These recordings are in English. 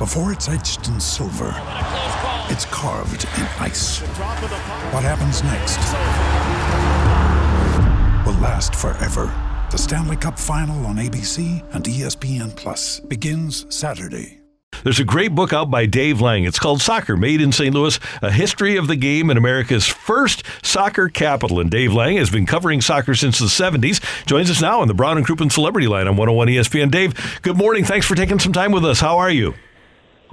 Before it's etched in silver, it's carved in ice. What happens next will last forever. The Stanley Cup Final on ABC and ESPN Plus begins Saturday. There's a great book out by Dave Lange. It's called Soccer Made in St. Louis, a history of the game in America's first soccer capital. And Dave Lange has been covering soccer since the 70s. Joins us now on the Brown and Crouppen Celebrity Line on 101 ESPN. Dave, good morning. Thanks for taking some time with us. How are you?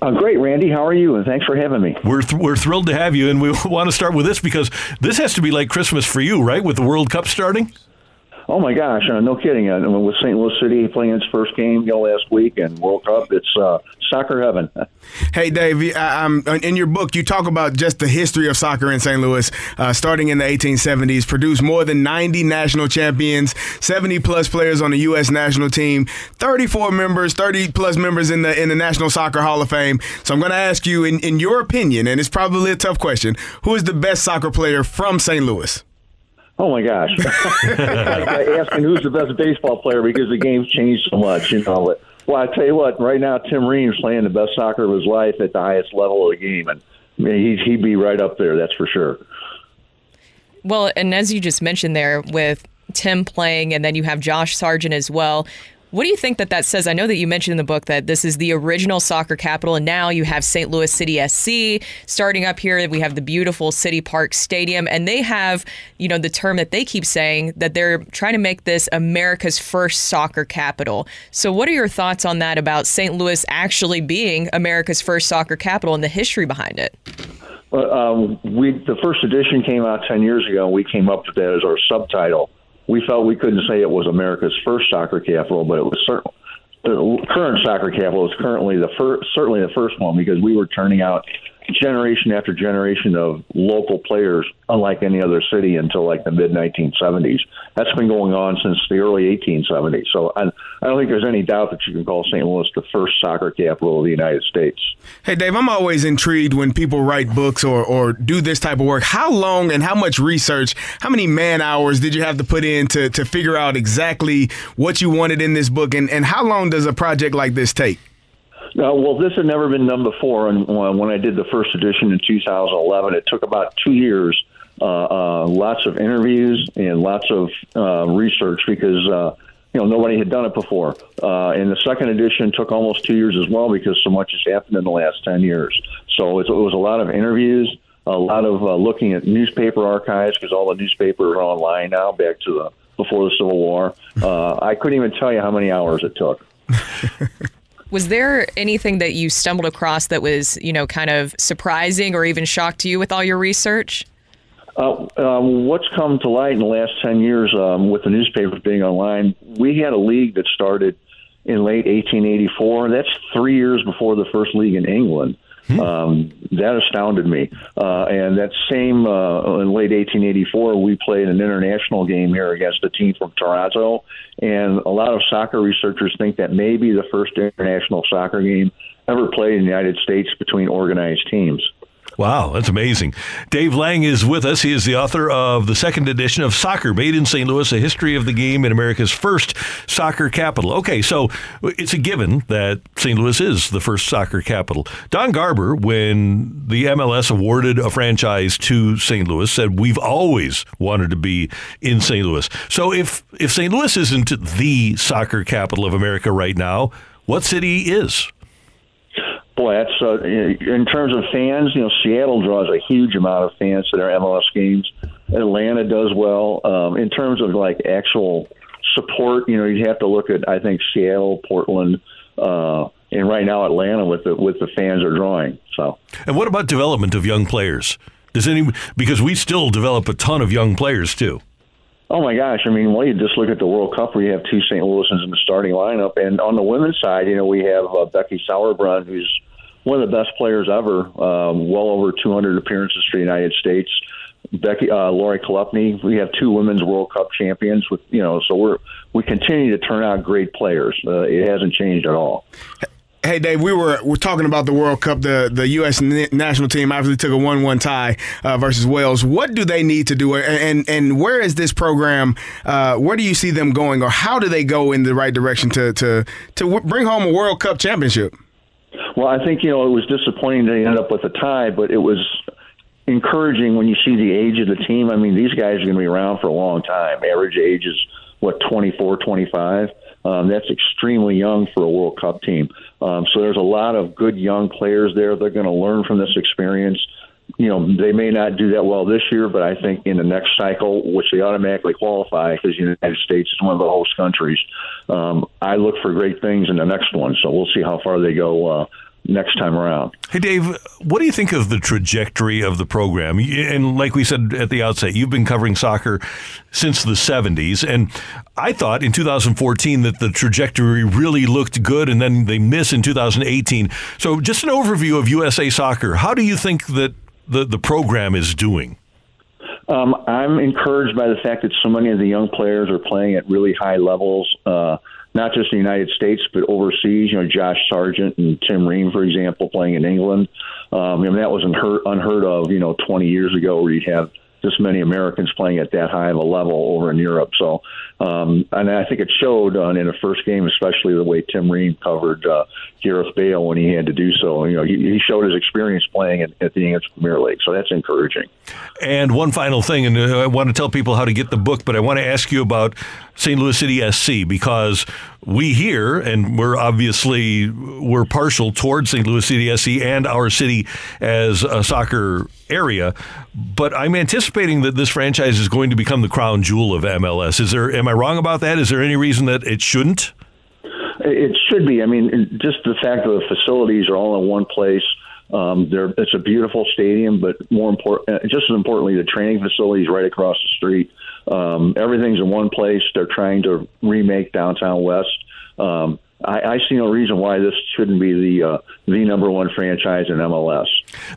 Uh, great, Randy. How are you? And thanks for having me. We're, th- we're thrilled to have you, and we want to start with this because this has to be like Christmas for you, right? With the World Cup starting? Oh my gosh, uh, no kidding. Uh, with St. Louis City playing its first game you know, last week and World Cup, it's uh, soccer heaven. Hey, Dave, I, I'm, in your book, you talk about just the history of soccer in St. Louis, uh, starting in the 1870s, produced more than 90 national champions, 70 plus players on the U.S. national team, 34 members, 30 plus members in the in the National Soccer Hall of Fame. So I'm going to ask you, in, in your opinion, and it's probably a tough question, who is the best soccer player from St. Louis? Oh my gosh! like uh, asking who's the best baseball player because the game's changed so much, you know. But, well, I tell you what, right now Tim Ream's playing the best soccer of his life at the highest level of the game, and I mean, he'd, he'd be right up there. That's for sure. Well, and as you just mentioned there with Tim playing, and then you have Josh Sargent as well. What do you think that that says? I know that you mentioned in the book that this is the original soccer capital, and now you have St. Louis City SC starting up here. We have the beautiful City Park Stadium, and they have, you know, the term that they keep saying that they're trying to make this America's first soccer capital. So, what are your thoughts on that about St. Louis actually being America's first soccer capital and the history behind it? Well, um, we the first edition came out ten years ago. and We came up with that as our subtitle. We felt we couldn't say it was America's first soccer capital, but it was certainly the current soccer capital is currently the first, certainly the first one because we were turning out generation after generation of local players, unlike any other city until like the mid 1970s. That's been going on since the early 1870s. So I, I don't think there's any doubt that you can call St. Louis the first soccer capital of the United States. Hey, Dave, I'm always intrigued when people write books or, or do this type of work. How long and how much research, how many man hours did you have to put in to, to figure out exactly what you wanted in this book? And, and how long does a project like this take? Uh, well, this had never been done before, and uh, when I did the first edition in 2011, it took about two years, uh, uh, lots of interviews and lots of uh, research because uh, you know nobody had done it before. Uh, and the second edition took almost two years as well because so much has happened in the last 10 years. So it, it was a lot of interviews, a lot of uh, looking at newspaper archives because all the newspapers are online now, back to the before the Civil War. Uh, I couldn't even tell you how many hours it took. Was there anything that you stumbled across that was, you know, kind of surprising or even shocked you with all your research? Uh, um, what's come to light in the last 10 years um, with the newspapers being online, we had a league that started in late 1884. That's three years before the first league in England. Um, that astounded me. Uh, and that same, uh, in late 1884, we played an international game here against a team from Toronto. And a lot of soccer researchers think that may be the first international soccer game ever played in the United States between organized teams. Wow, that's amazing. Dave Lange is with us. He is the author of the second edition of Soccer Made in St. Louis, a history of the game in America's first soccer capital. Okay, so it's a given that St. Louis is the first soccer capital. Don Garber, when the MLS awarded a franchise to St. Louis, said we've always wanted to be in St. Louis. So if if St. Louis isn't the soccer capital of America right now, what city is? Boy, that's uh, in terms of fans. You know, Seattle draws a huge amount of fans to their MLS games. Atlanta does well. Um, in terms of like actual support, you know, you have to look at I think Seattle, Portland, uh, and right now Atlanta with the with the fans are drawing. So, And what about development of young players? Does any because we still develop a ton of young players too. Oh my gosh! I mean, well, you just look at the World Cup where you have two St. Louisans in the starting lineup, and on the women's side, you know, we have uh, Becky Sauerbrunn, who's one of the best players ever, um, well over 200 appearances for the United States. Becky, uh, Lori Chalupny. We have two women's World Cup champions. With you know, so we're we continue to turn out great players. Uh, it hasn't changed at all. Hey Dave, we were we're talking about the World Cup. The the U.S. national team obviously took a one-one tie uh, versus Wales. What do they need to do, and and, and where is this program? Uh, where do you see them going, or how do they go in the right direction to to to bring home a World Cup championship? Well, I think you know it was disappointing they ended up with a tie, but it was encouraging when you see the age of the team. I mean, these guys are going to be around for a long time. Average age is what 24, 25. Um, that's extremely young for a World Cup team. Um, so there's a lot of good young players there. They're going to learn from this experience. You know, they may not do that well this year, but I think in the next cycle, which they automatically qualify because the United States is one of the host countries, um, I look for great things in the next one. So we'll see how far they go uh, next time around. Hey, Dave, what do you think of the trajectory of the program? And like we said at the outset, you've been covering soccer since the 70s. And I thought in 2014 that the trajectory really looked good, and then they miss in 2018. So, just an overview of USA Soccer. How do you think that the, the program is doing? Um, I'm encouraged by the fact that so many of the young players are playing at really high levels. Uh, not just in the United States, but overseas. You know, Josh Sargent and Tim Ream, for example, playing in England. Um, I mean, that was unheard, unheard of, you know, 20 years ago where you'd have this many Americans playing at that high of a level over in Europe. So, um, and I think it showed uh, in the first game, especially the way Tim Ream covered uh, Gareth Bale when he had to do so. You know, he, he showed his experience playing at, at the English Premier League, so that's encouraging. And one final thing, and uh, I want to tell people how to get the book, but I want to ask you about St. Louis City SC because we here, and we're obviously we're partial towards St. Louis City SC and our city as a soccer area, but I'm anticipating that this franchise is going to become the crown jewel of MLS. Is there? Am I wrong about that? Is there any reason that it shouldn't? It should be. I mean, just the fact that the facilities are all in one place. Um, it's a beautiful stadium, but more important, just as importantly, the training facilities right across the street. Um, everything's in one place. They're trying to remake downtown West. Um, I, I, see no reason why this shouldn't be the uh, the number one franchise in MLS.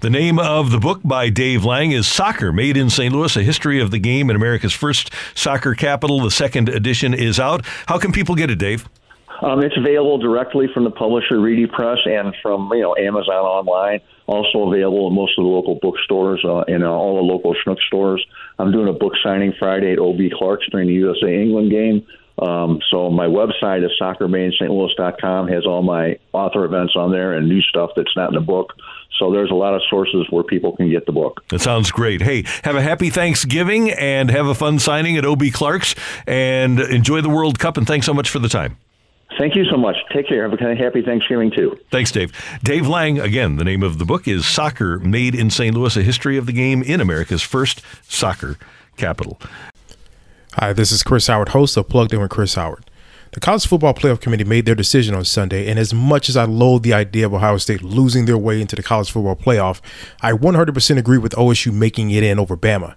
The name of the book by Dave Lange is Soccer Made in St. Louis: A History of the Game in America's First Soccer Capital. The second edition is out. How can people get it, Dave? Um, it's available directly from the publisher Reedy Press and from you know Amazon online. Also available in most of the local bookstores uh, and uh, all the local Schnuck stores. I'm doing a book signing Friday at OB Clark's during the USA England game. Um, so my website is soccermadeInSt.Louis.com has all my author events on there and new stuff that's not in the book. So there's a lot of sources where people can get the book. That sounds great. Hey, have a happy Thanksgiving and have a fun signing at OB Clark's and enjoy the World Cup. And thanks so much for the time. Thank you so much. Take care. Have a happy Thanksgiving too. Thanks, Dave. Dave Lange, again, the name of the book is Soccer Made in St. Louis, a history of the game in America's first soccer capital. Hi, this is Chris Howard, host of Plugged In with Chris Howard. The College Football Playoff Committee made their decision on Sunday, and as much as I loathe the idea of Ohio State losing their way into the College Football Playoff, I 100% agree with OSU making it in over Bama.